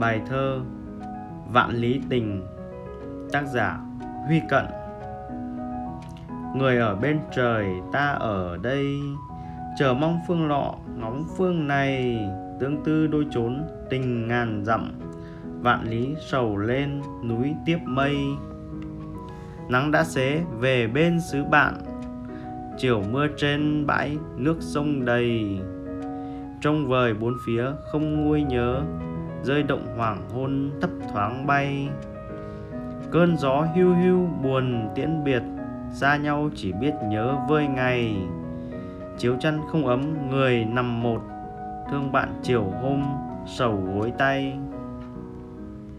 Bài thơ Vạn Lý Tình, Tác giả Huy Cận. Người ở bên trời, ta ở đây. Chờ mong phương lọ, ngóng phương này. Tương tư đôi chốn, tình ngàn dặm. Vạn lý sầu lên, núi tiếp mây. Nắng đã xế, về bên xứ bạn. Chiều mưa trên bãi nước sông đầy. Trông vời bốn phía, không nguôi nhớ rơi động hoàng hôn thấp thoáng bay. Cơn gió hưu hưu buồn tiễn biệt, xa nhau chỉ biết nhớ vơi ngày. Chiếu chăn không ấm, người nằm một, thương bạn chiều hôm sầu gối tay.